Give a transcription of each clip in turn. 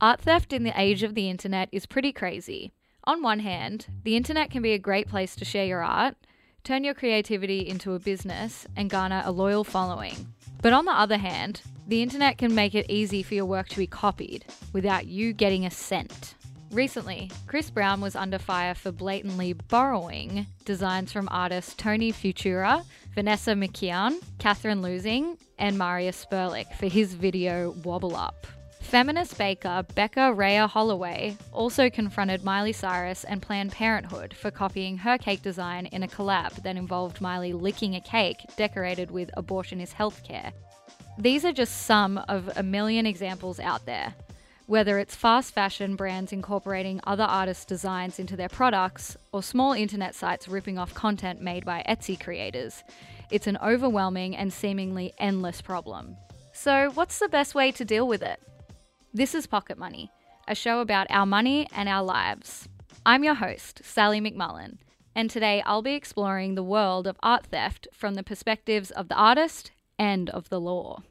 Art theft in the age of the internet is pretty crazy. On one hand, the internet can be a great place to share your art, turn your creativity into a business, and garner a loyal following. But on the other hand, the internet can make it easy for your work to be copied without you getting a cent. Recently, Chris Brown was under fire for blatantly borrowing designs from artists Tony Futura, Vanessa McKeon, Catherine Losing, and Maria Sperlich for his video Wobble Up. Feminist baker Becca Rea-Holloway also confronted Miley Cyrus and Planned Parenthood for copying her cake design in a collab that involved Miley licking a cake decorated with abortionist healthcare. These are just some of a million examples out there. Whether it's fast fashion brands incorporating other artists' designs into their products, or small internet sites ripping off content made by Etsy creators, it's an overwhelming and seemingly endless problem. So, what's the best way to deal with it? This is Pocket Money, a show about our money and our lives. I'm your host, Sally McMullen, and today I'll be exploring the world of art theft from the perspectives of the artist and of the law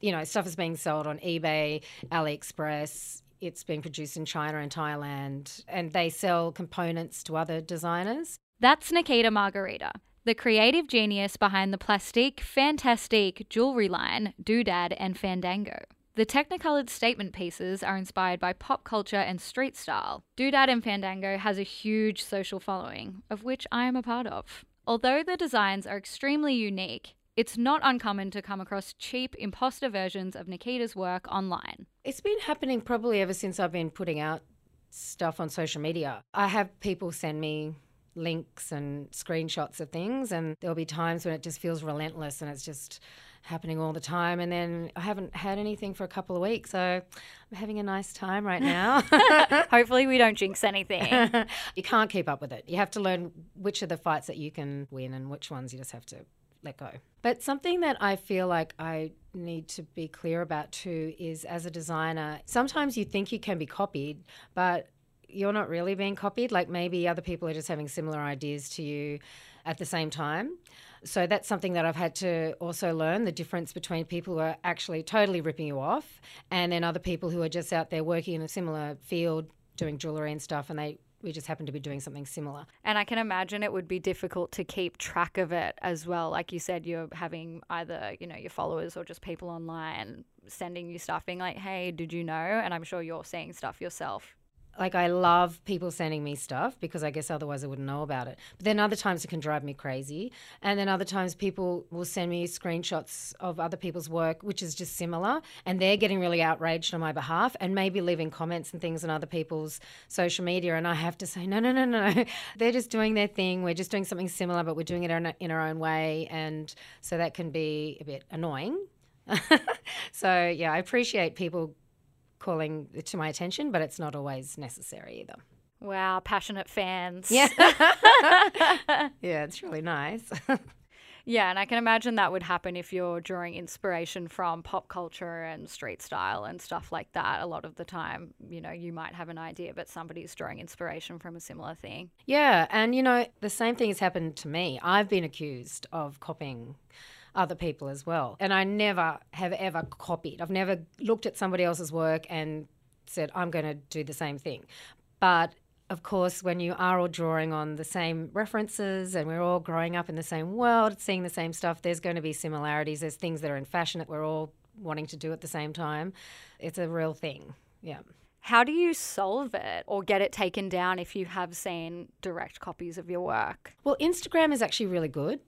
you know, stuff is being sold on eBay, AliExpress. It's being produced in China and Thailand, and they sell components to other designers. That's Nikita Margarita, the creative genius behind the plastique, fantastique jewelry line Doodad and Fandango. The technicolored statement pieces are inspired by pop culture and street style. Doodad and Fandango has a huge social following, of which I am a part of. Although the designs are extremely unique, it's not uncommon to come across cheap imposter versions of Nikita's work online. It's been happening probably ever since I've been putting out stuff on social media. I have people send me links and screenshots of things, and there'll be times when it just feels relentless and it's just happening all the time. And then I haven't had anything for a couple of weeks, so I'm having a nice time right now. Hopefully, we don't jinx anything. you can't keep up with it. You have to learn which are the fights that you can win and which ones you just have to let go. But something that I feel like I need to be clear about too is as a designer, sometimes you think you can be copied, but you're not really being copied. Like maybe other people are just having similar ideas to you at the same time. So that's something that I've had to also learn the difference between people who are actually totally ripping you off and then other people who are just out there working in a similar field doing jewelry and stuff and they we just happen to be doing something similar. And I can imagine it would be difficult to keep track of it as well. Like you said, you're having either, you know, your followers or just people online sending you stuff being like, hey, did you know? And I'm sure you're seeing stuff yourself like I love people sending me stuff because I guess otherwise I wouldn't know about it. But then other times it can drive me crazy. And then other times people will send me screenshots of other people's work, which is just similar, and they're getting really outraged on my behalf and maybe leaving comments and things on other people's social media. And I have to say, no, no, no, no. they're just doing their thing. We're just doing something similar, but we're doing it in our own way. And so that can be a bit annoying. so yeah, I appreciate people calling to my attention, but it's not always necessary either. Wow, passionate fans. Yeah. yeah, it's really nice. yeah, and I can imagine that would happen if you're drawing inspiration from pop culture and street style and stuff like that. A lot of the time, you know, you might have an idea, but somebody's drawing inspiration from a similar thing. Yeah, and you know, the same thing has happened to me. I've been accused of copying other people as well. And I never have ever copied. I've never looked at somebody else's work and said, I'm going to do the same thing. But of course, when you are all drawing on the same references and we're all growing up in the same world, seeing the same stuff, there's going to be similarities. There's things that are in fashion that we're all wanting to do at the same time. It's a real thing. Yeah. How do you solve it or get it taken down if you have seen direct copies of your work? Well, Instagram is actually really good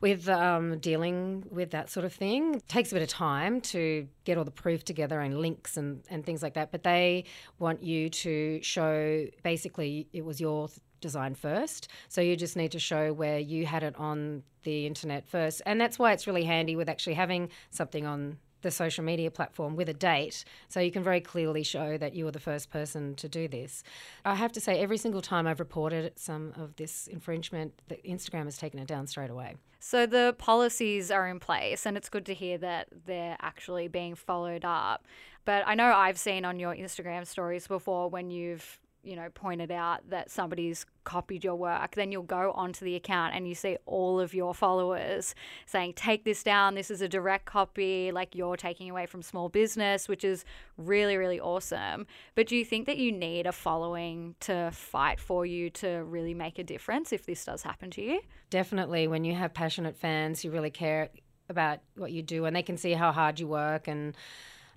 with um, dealing with that sort of thing. It takes a bit of time to get all the proof together and links and, and things like that, but they want you to show basically it was your design first. So you just need to show where you had it on the internet first. And that's why it's really handy with actually having something on the social media platform with a date so you can very clearly show that you were the first person to do this. I have to say, every single time I've reported some of this infringement, Instagram has taken it down straight away. So the policies are in place, and it's good to hear that they're actually being followed up. But I know I've seen on your Instagram stories before when you've you know, pointed out that somebody's copied your work, then you'll go onto the account and you see all of your followers saying, take this down, this is a direct copy, like you're taking away from small business, which is really, really awesome. But do you think that you need a following to fight for you to really make a difference if this does happen to you? Definitely. When you have passionate fans who really care about what you do and they can see how hard you work and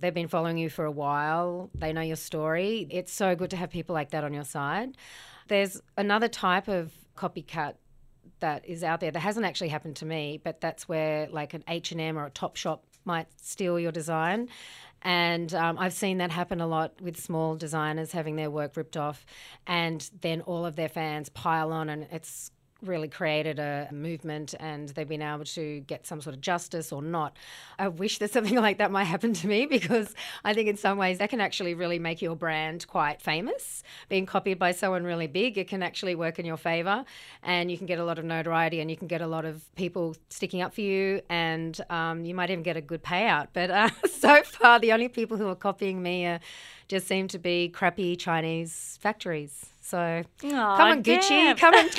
they've been following you for a while, they know your story. It's so good to have people like that on your side. There's another type of copycat that is out there that hasn't actually happened to me, but that's where like an H&M or a Topshop might steal your design. And um, I've seen that happen a lot with small designers having their work ripped off, and then all of their fans pile on, and it's really created a movement and they've been able to get some sort of justice or not. I wish that something like that might happen to me because I think in some ways that can actually really make your brand quite famous. Being copied by someone really big, it can actually work in your favor and you can get a lot of notoriety and you can get a lot of people sticking up for you and um, you might even get a good payout. But uh, so far, the only people who are copying me are, just seem to be crappy Chinese factories. So come on, Gucci, come and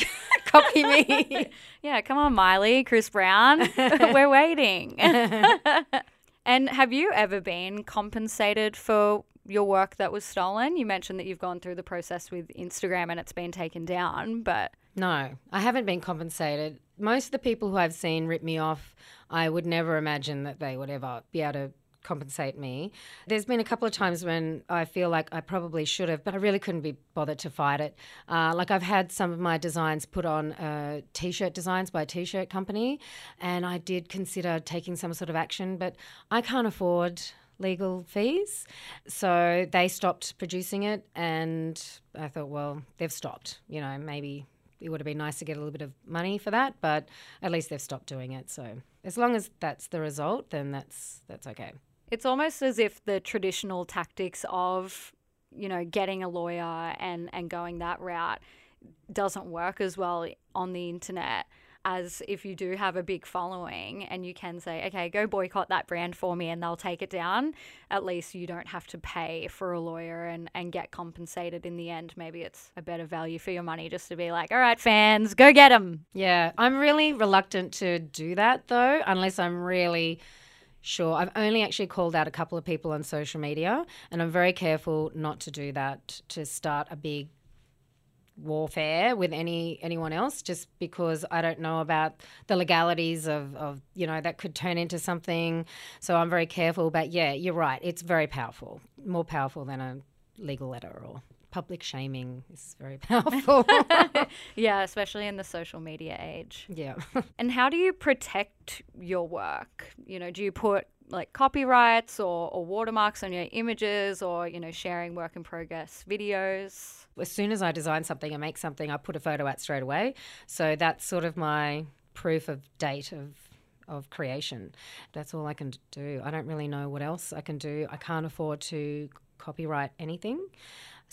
copy me. Yeah, come on, Miley, Chris Brown. We're waiting. and have you ever been compensated for your work that was stolen? You mentioned that you've gone through the process with Instagram and it's been taken down, but No, I haven't been compensated. Most of the people who I've seen rip me off, I would never imagine that they would ever be able to compensate me. There's been a couple of times when I feel like I probably should have, but I really couldn't be bothered to fight it. Uh, like I've had some of my designs put on uh, t-shirt designs by a t-shirt company, and I did consider taking some sort of action, but I can't afford legal fees. So they stopped producing it, and I thought, well, they've stopped. You know, maybe it would have been nice to get a little bit of money for that, but at least they've stopped doing it. So as long as that's the result, then that's that's okay. It's almost as if the traditional tactics of, you know, getting a lawyer and, and going that route doesn't work as well on the internet as if you do have a big following and you can say, okay, go boycott that brand for me and they'll take it down. At least you don't have to pay for a lawyer and, and get compensated in the end. Maybe it's a better value for your money just to be like, all right, fans, go get them. Yeah, I'm really reluctant to do that though, unless I'm really sure. I've only actually called out a couple of people on social media, and I'm very careful not to do that to start a big warfare with any anyone else just because I don't know about the legalities of, of you know that could turn into something so I'm very careful but yeah you're right it's very powerful more powerful than a legal letter or public shaming is very powerful Yeah, especially in the social media age. yeah And how do you protect your work? You know, do you put like copyrights or, or watermarks on your images or, you know, sharing work in progress videos? as soon as I design something and make something, I put a photo out straight away. So that's sort of my proof of date of of creation. That's all I can do. I don't really know what else I can do. I can't afford to copyright anything.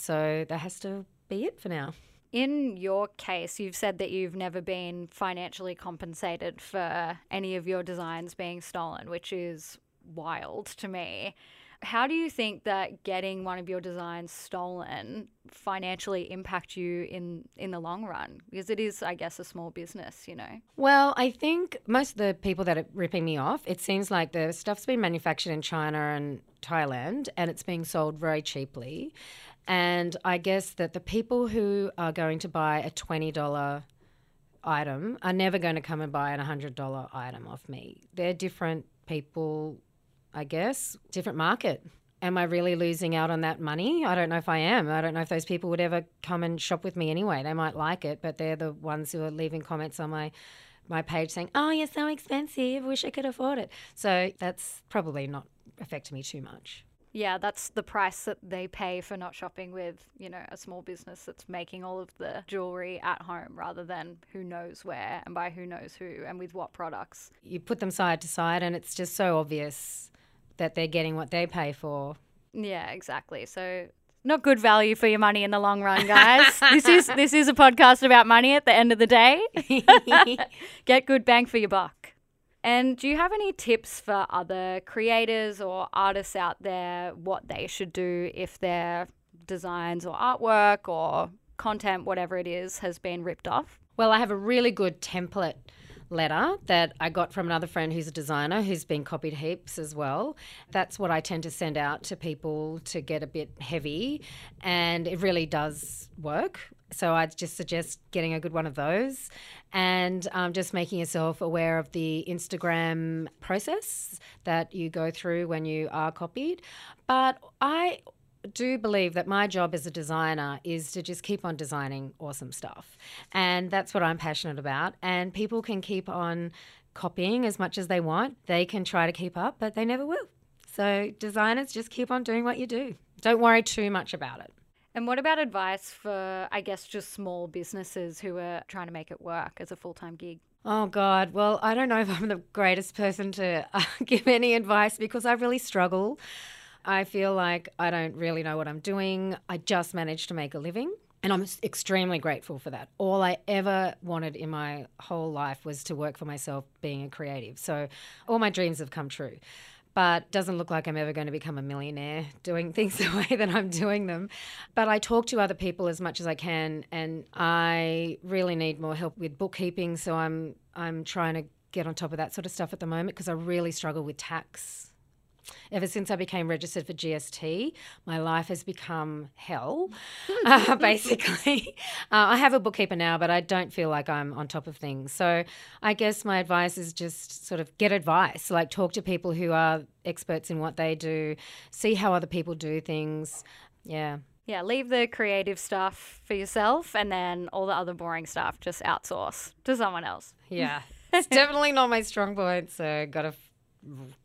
So that has to be it for now. In your case, you've said that you've never been financially compensated for any of your designs being stolen, which is wild to me. How do you think that getting one of your designs stolen financially impact you in in the long run? Because it is, I guess, a small business, you know. Well, I think most of the people that are ripping me off, it seems like the stuff's been manufactured in China and Thailand and it's being sold very cheaply. And I guess that the people who are going to buy a $20 item are never going to come and buy an $100 item off me. They're different people, I guess, different market. Am I really losing out on that money? I don't know if I am. I don't know if those people would ever come and shop with me anyway. They might like it, but they're the ones who are leaving comments on my my page saying, "Oh, you're so expensive. Wish I could afford it." So that's probably not affecting me too much. Yeah, that's the price that they pay for not shopping with, you know, a small business that's making all of the jewelry at home rather than who knows where and by who knows who and with what products. You put them side to side, and it's just so obvious that they're getting what they pay for. Yeah, exactly. So not good value for your money in the long run, guys. this is this is a podcast about money at the end of the day. Get good bang for your buck. And do you have any tips for other creators or artists out there what they should do if they're designs or artwork or content, whatever it is, has been ripped off? Well, I have a really good template letter that I got from another friend who's a designer who's been copied heaps as well. That's what I tend to send out to people to get a bit heavy, and it really does work. So I'd just suggest getting a good one of those and um, just making yourself aware of the Instagram process that you go through when you are copied. But I do believe that my job as a designer is to just keep on designing awesome stuff. And that's what I'm passionate about. And people can keep on copying as much as they want. They can try to keep up, but they never will. So, designers, just keep on doing what you do. Don't worry too much about it. And what about advice for, I guess, just small businesses who are trying to make it work as a full time gig? Oh, God. Well, I don't know if I'm the greatest person to uh, give any advice because I really struggle. I feel like I don't really know what I'm doing. I just managed to make a living. And I'm extremely grateful for that. All I ever wanted in my whole life was to work for myself being a creative. So all my dreams have come true. But doesn't look like I'm ever going to become a millionaire doing things the way that I'm doing them. But I talk to other people as much as I can and I really need more help with bookkeeping, so I'm I'm trying to get on top of that sort of stuff at the moment because I really struggle with tax Ever since I became registered for GST, my life has become hell, uh, basically. Uh, I have a bookkeeper now, but I don't feel like I'm on top of things. So I guess my advice is just sort of get advice, like talk to people who are experts in what they do, see how other people do things. Yeah. Yeah, leave the creative stuff for yourself and then all the other boring stuff just outsource to someone else. Yeah. it's definitely not my strong point, so got to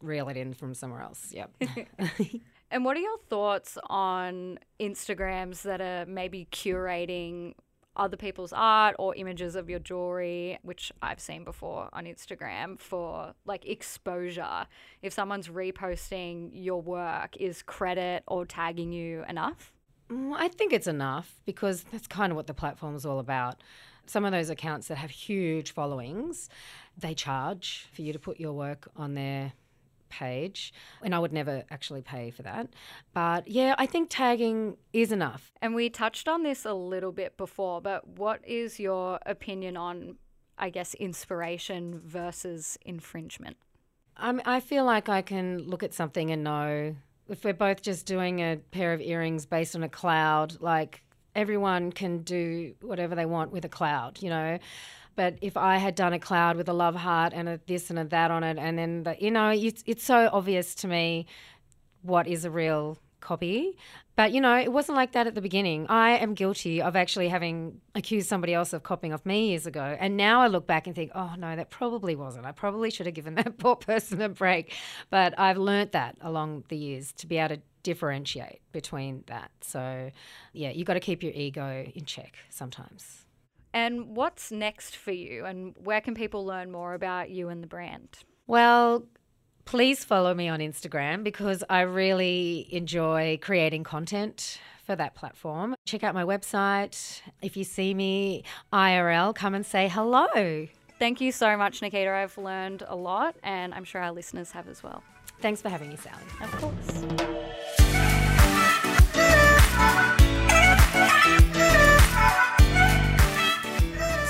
reel it in from somewhere else. Yep. and what are your thoughts on Instagrams that are maybe curating other people's art or images of your jewelry, which I've seen before on Instagram for like exposure. If someone's reposting your work, is credit or tagging you enough? Mm, I think it's enough because that's kind of what the platform is all about. Some of those accounts that have huge followings, they charge for you to put your work on their page. And I would never actually pay for that. But yeah, I think tagging is enough. And we touched on this a little bit before, but what is your opinion on, I guess, inspiration versus infringement? I, I feel like I can look at something and know if we're both just doing a pair of earrings based on a cloud, like everyone can do whatever they want with a cloud, you know. But if I had done a cloud with a love heart and a this and a that on it, and then the, you know, it's it's so obvious to me what is a real copy. But you know, it wasn't like that at the beginning. I am guilty of actually having accused somebody else of copying off me years ago. And now I look back and think, oh no, that probably wasn't. I probably should have given that poor person a break. But I've learnt that along the years to be able to differentiate between that. So yeah, you got to keep your ego in check sometimes. And what's next for you? And where can people learn more about you and the brand? Well, please follow me on Instagram because I really enjoy creating content for that platform. Check out my website. If you see me IRL, come and say hello. Thank you so much, Nikita. I've learned a lot, and I'm sure our listeners have as well. Thanks for having me, Sally. Of course.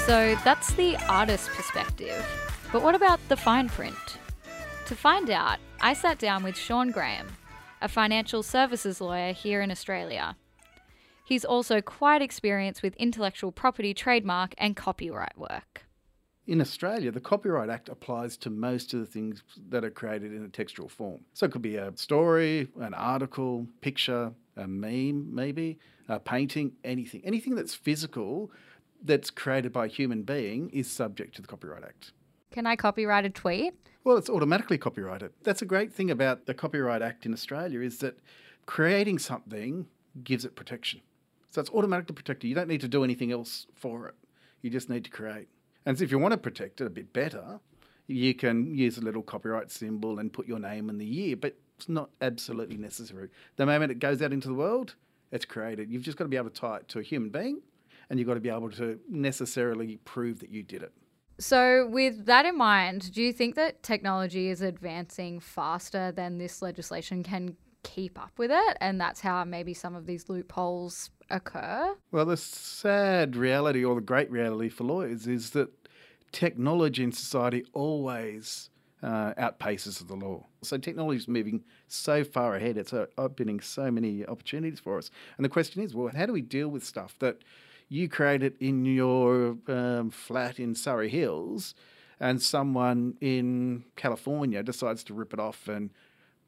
So that's the artist perspective. But what about the fine print? To find out, I sat down with Sean Graham, a financial services lawyer here in Australia. He's also quite experienced with intellectual property, trademark, and copyright work. In Australia, the Copyright Act applies to most of the things that are created in a textual form. So it could be a story, an article, picture, a meme, maybe, a painting, anything. Anything that's physical that's created by a human being is subject to the Copyright Act. Can I copyright a tweet? Well, it's automatically copyrighted. That's a great thing about the Copyright Act in Australia is that creating something gives it protection. So it's automatically protected. You don't need to do anything else for it. You just need to create. And so if you want to protect it a bit better, you can use a little copyright symbol and put your name and the year, but it's not absolutely necessary. The moment it goes out into the world, it's created. You've just got to be able to tie it to a human being and you've got to be able to necessarily prove that you did it. So, with that in mind, do you think that technology is advancing faster than this legislation can keep up with it. And that's how maybe some of these loopholes occur. Well, the sad reality or the great reality for lawyers is that technology in society always uh, outpaces the law. So technology is moving so far ahead. It's uh, opening so many opportunities for us. And the question is, well, how do we deal with stuff that you create it in your um, flat in Surry Hills, and someone in California decides to rip it off and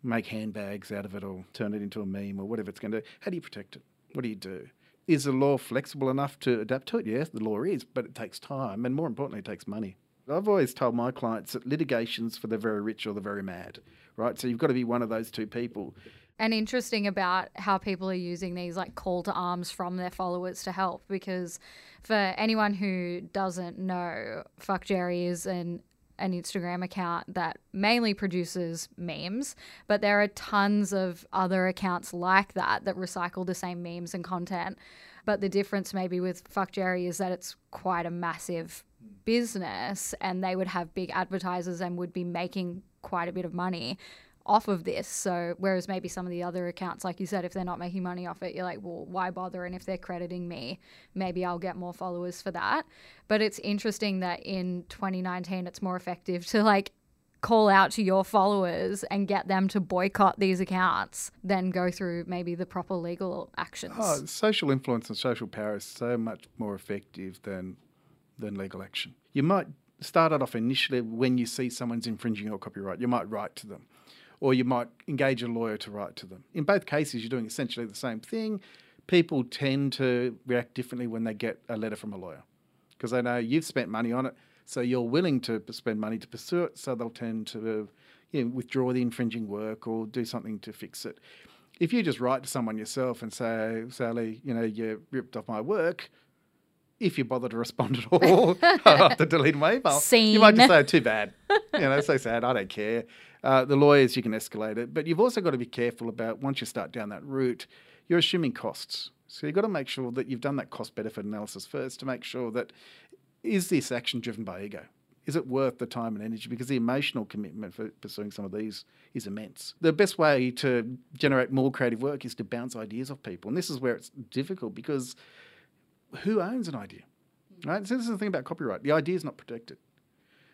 make handbags out of it or turn it into a meme or whatever it's going to do? How do you protect it? What do you do? Is the law flexible enough to adapt to it? Yes, the law is, but it takes time, and more importantly, it takes money. I've always told my clients that litigation's for the very rich or the very mad, right? So you've got to be one of those two people. And interesting about how people are using these like call to arms from their followers to help because for anyone who doesn't know, Fuck Jerry is an an Instagram account that mainly produces memes, but there are tons of other accounts like that that recycle the same memes and content. But the difference maybe with Fuck Jerry is that it's quite a massive business and they would have big advertisers and would be making quite a bit of money off of this. So whereas maybe some of the other accounts, like you said, if they're not making money off it, you're like, well, why bother? And if they're crediting me, maybe I'll get more followers for that. But it's interesting that in 2019, it's more effective to like call out to your followers and get them to boycott these accounts than go through maybe the proper legal actions. Oh, social influence and social power is so much more effective than than legal action. You might start it off initially when you see someone's infringing your copyright. You might write to them or you might engage a lawyer to write to them. In both cases, you're doing essentially the same thing. People tend to react differently when they get a letter from a lawyer because they know you've spent money on it, so you're willing to spend money to pursue it, so they'll tend to you know, withdraw the infringing work or do something to fix it. If you just write to someone yourself and say, Sally, you know, you ripped off my work, if you bother to respond at all after deleting my email, Scene. you might just say, too bad. You know, so sad, I don't care. Uh, the lawyers, you can escalate it, but you've also got to be careful about once you start down that route, you're assuming costs. So you've got to make sure that you've done that cost benefit analysis first to make sure that is this action driven by ego? Is it worth the time and energy? Because the emotional commitment for pursuing some of these is immense. The best way to generate more creative work is to bounce ideas off people. And this is where it's difficult because who owns an idea? Right? So this is the thing about copyright. The idea is not protected.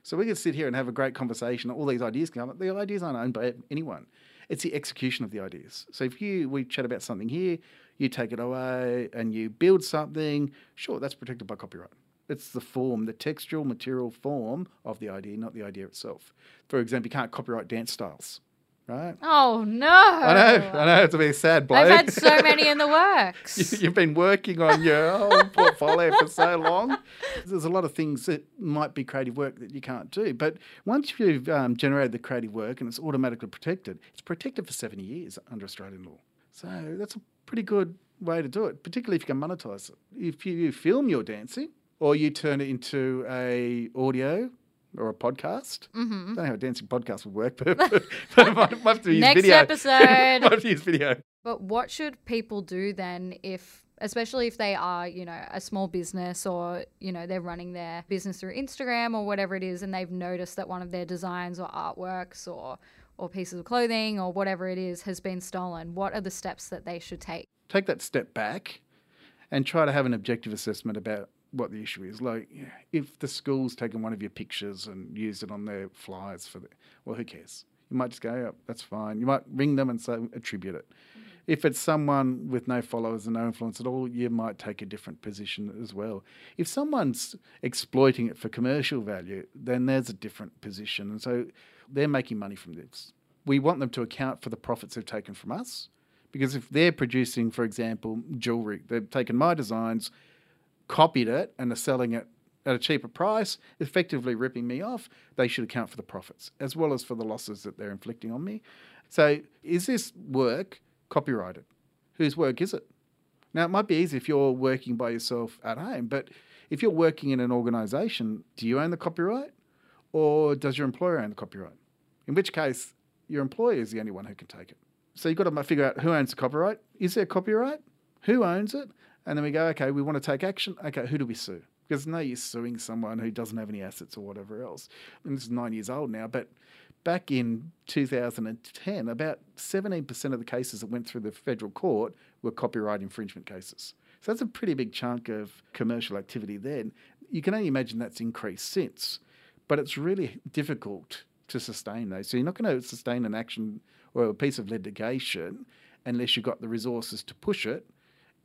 So we can sit here and have a great conversation. All these ideas come up. The ideas aren't owned by anyone. It's the execution of the ideas. So if you we chat about something here, you take it away and you build something, sure, that's protected by copyright. It's the form, the textual material form of the idea, not the idea itself. For example, you can't copyright dance styles right? Oh no! I know, I know. It's a bit sad, bloke. I've had so many in the works. You- You've been working on your whole portfolio for so long. There's a lot of things that might be creative work that you can't do. But once you've um, generated the creative work and it's automatically protected, it's protected for 70 years under Australian law. So that's a pretty good way to do it, particularly if you can monetize it. If you film your dancing or you turn it into a audio or a podcast. Mm-hmm. I don't know how a dancing podcast would work, but, but I might, might have to use Next video. episode. might have to use video. But what should people do then if especially if they are, you know, a small business or, you know, they're running their business through Instagram or whatever it is and they've noticed that one of their designs or artworks or or pieces of clothing or whatever it is has been stolen. What are the steps that they should take? Take that step back and try to have an objective assessment about what the issue is. Like, if the school's taken one of your pictures and used it on their flyers for the, well, who cares? You might just go, oh, that's fine. You might ring them and say, attribute it. Mm-hmm. If it's someone with no followers and no influence at all, you might take a different position as well. If someone's exploiting it for commercial value, then there's a different position. And so they're making money from this. We want them to account for the profits they've taken from us. Because if they're producing, for example, jewelry, they've taken my designs, copied it, and are selling it at a cheaper price, effectively ripping me off, they should account for the profits as well as for the losses that they're inflicting on me. So, is this work copyrighted? Whose work is it? Now, it might be easy if you're working by yourself at home, but if you're working in an organisation, do you own the copyright or does your employer own the copyright? In which case, your employer is the only one who can take it. So you've got to figure out who owns the copyright. Is there copyright? Who owns it? And then we go, okay, we want to take action. Okay, who do we sue? Because no use suing someone who doesn't have any assets or whatever else. And this is nine years old now, but back in 2010, about 17% of the cases that went through the federal court were copyright infringement cases. So that's a pretty big chunk of commercial activity then. You can only imagine that's increased since, but it's really difficult to sustain those. So you're not going to sustain an action or a piece of litigation unless you've got the resources to push it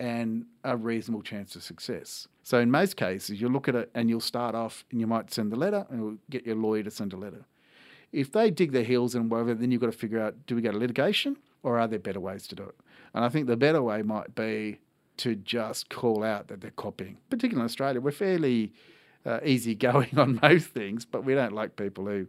and a reasonable chance of success. So in most cases, you look at it and you'll start off and you might send a letter and you'll get your lawyer to send a letter. If they dig their heels and whatever, then you've got to figure out do we go to litigation or are there better ways to do it? And I think the better way might be to just call out that they're copying. Particularly in Australia, we're fairly uh, easygoing on most things, but we don't like people who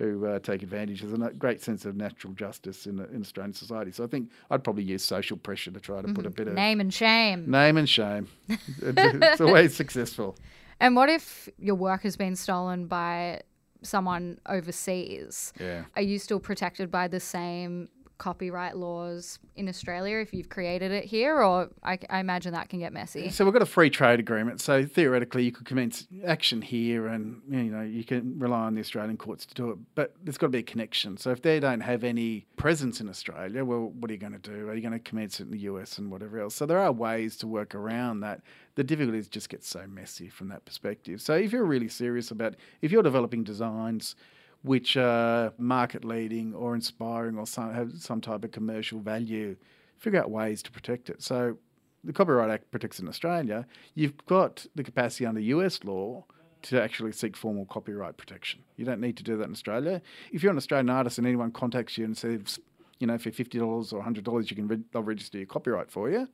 who uh, take advantage. There's a great sense of natural justice in, in Australian society. So I think I'd probably use social pressure to try to mm-hmm. put a bit of name and shame. Name and shame. it's always successful. And what if your work has been stolen by someone overseas? Yeah. Are you still protected by the same copyright laws in Australia if you've created it here, or I, I, imagine that can get messy. So we've got a free trade agreement. So theoretically, you could commence action here, and you know you can rely on the Australian courts to do it. But there's got to be a connection. So if they don't have any presence in Australia, well, what are you going to do? Are you going to commence it in the US and whatever else? So there are ways to work around that. The difficulties just get so messy from that perspective. So if you're really serious about if you're developing designs which are market leading or inspiring or some, have some type of commercial value, figure out ways to protect it. So the Copyright Act protects in Australia. You've got the capacity under US law to actually seek formal copyright protection. You don't need to do that in Australia. If you're an Australian artist and anyone contacts you and says, you know, for fifty dollars or hundred dollars, you can re- they'll register your copyright for you.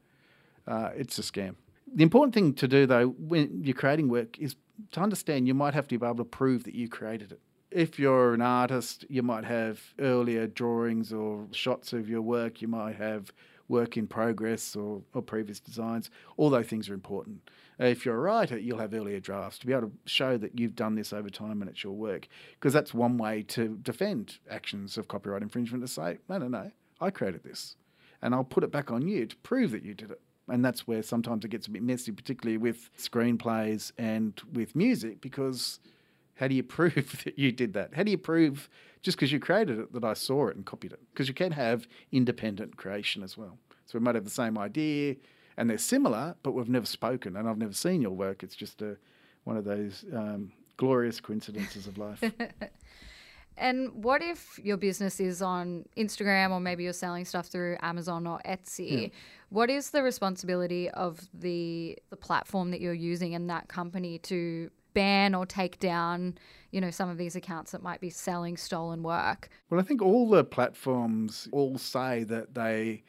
Uh, it's a scam. The important thing to do though when you're creating work is to understand you might have to be able to prove that you created it if you're an artist, you might have earlier drawings or shots of your work. You might have work in progress or, or previous designs. All those things are important. If you're a writer, you'll have earlier drafts to be able to show that you've done this over time and it's your work. Because that's one way to defend actions of copyright infringement to say, no, no, no, I created this. And I'll put it back on you to prove that you did it. And that's where sometimes it gets a bit messy, particularly with screenplays and with music, because how do you prove that you did that? How do you prove just because you created it that I saw it and copied it? Because you can have independent creation as well. So we might have the same idea and they're similar, but we've never spoken and I've never seen your work. It's just a, one of those um, glorious coincidences of life. and what if your business is on Instagram or maybe you're selling stuff through Amazon or Etsy? Yeah. What is the responsibility of the the platform that you're using and that company to ban or take down, you know, some of these accounts that might be selling stolen work? Well, I think all the platforms all say that they,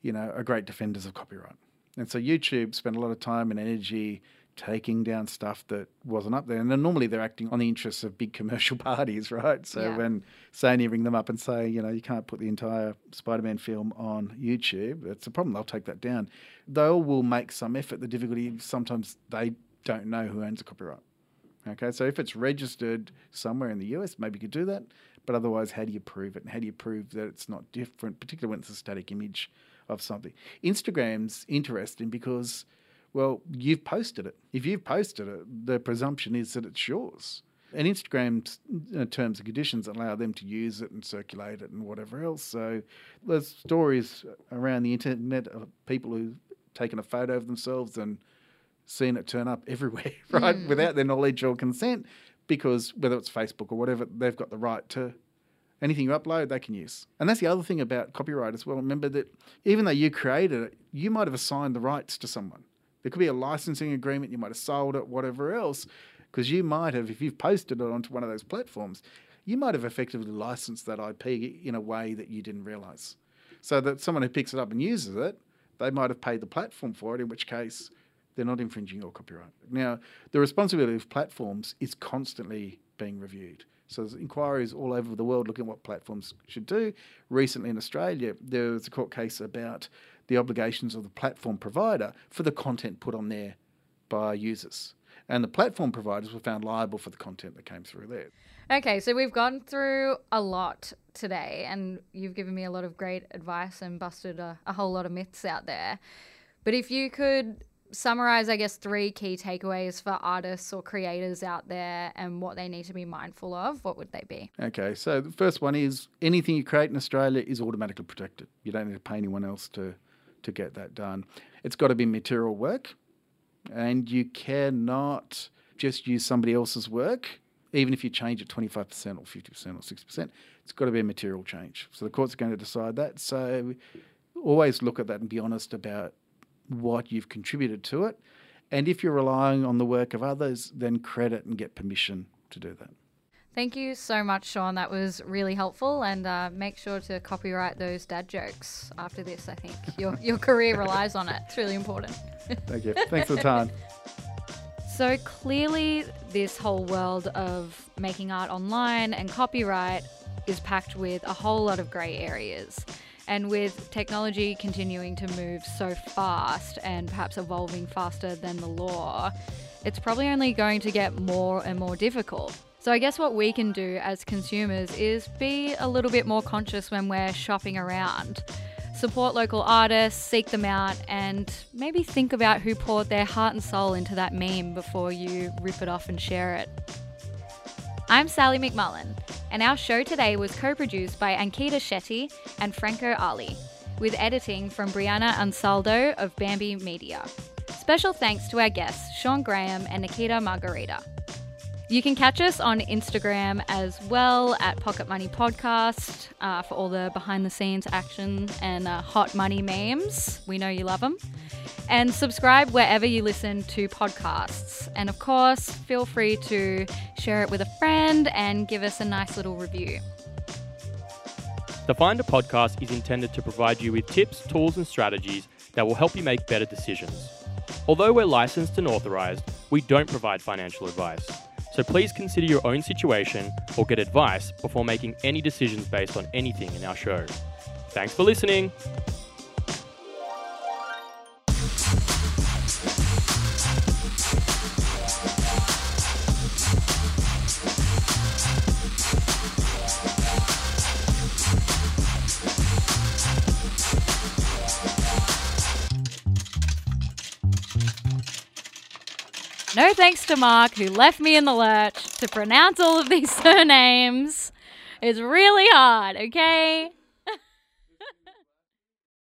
you know, are great defenders of copyright. And so YouTube spent a lot of time and energy taking down stuff that wasn't up there. And then normally they're acting on the interests of big commercial parties, right? So yeah. when Sony ring them up and say, you know, you can't put the entire Spider-Man film on YouTube, it's a problem. They'll take that down. They all will make some effort. The difficulty sometimes they don't know who owns the copyright. Okay, so if it's registered somewhere in the US, maybe you could do that. But otherwise, how do you prove it? And how do you prove that it's not different, particularly when it's a static image of something? Instagram's interesting because, well, you've posted it. If you've posted it, the presumption is that it's yours. And Instagram's uh, terms and conditions allow them to use it and circulate it and whatever else. So there's stories around the internet of people who've taken a photo of themselves and seen it turn up everywhere, right, mm. without their knowledge or consent, because whether it's Facebook or whatever, they've got the right to anything you upload, they can use. And that's the other thing about copyright as well. Remember that even though you created it, you might have assigned the rights to someone. There could be a licensing agreement, you might have sold it, whatever else, because you might have, if you've posted it onto one of those platforms, you might have effectively licensed that IP in a way that you didn't realize. So that someone who picks it up and uses it, they might have paid the platform for it, in which case they're not infringing your copyright. Now, the responsibility of platforms is constantly being reviewed. So there's inquiries all over the world looking at what platforms should do. Recently in Australia, there was a court case about the obligations of the platform provider for the content put on there by users. And the platform providers were found liable for the content that came through there. Okay, so we've gone through a lot today, and you've given me a lot of great advice and busted a, a whole lot of myths out there. But if you could summarize, I guess, three key takeaways for artists or creators out there and what they need to be mindful of, what would they be? Okay, so the first one is anything you create in Australia is automatically protected. You don't need to pay anyone else to, to get that done. It's got to be material work, and you cannot just use somebody else's work, even if you change it 25% or 50% or 60%. It's got to be a material change. So the courts are going to decide that. So always look at that and be honest about what you've contributed to it. And if you're relying on the work of others, then credit and get permission to do that. Thank you so much, Sean. That was really helpful. And uh, make sure to copyright those dad jokes after this. I think your, your career relies on it. It's really important. Thank you. Thanks for the time. So clearly, this whole world of making art online and copyright is packed with a whole lot of grey areas. And with technology continuing to move so fast and perhaps evolving faster than the law, it's probably only going to get more and more difficult. So, I guess what we can do as consumers is be a little bit more conscious when we're shopping around. Support local artists, seek them out, and maybe think about who poured their heart and soul into that meme before you rip it off and share it. I'm Sally McMullen, and our show today was co produced by Ankita Shetty and Franco Ali, with editing from Brianna Ansaldo of Bambi Media. Special thanks to our guests, Sean Graham and Nikita Margarita. You can catch us on Instagram as well at Pocket Money Podcast uh, for all the behind the scenes action and uh, hot money memes. We know you love them. And subscribe wherever you listen to podcasts. And of course, feel free to share it with a friend and give us a nice little review. The Finder podcast is intended to provide you with tips, tools, and strategies that will help you make better decisions. Although we're licensed and authorized, we don't provide financial advice. So please consider your own situation or get advice before making any decisions based on anything in our show. Thanks for listening. No thanks to Mark, who left me in the lurch to pronounce all of these surnames. It's really hard, okay?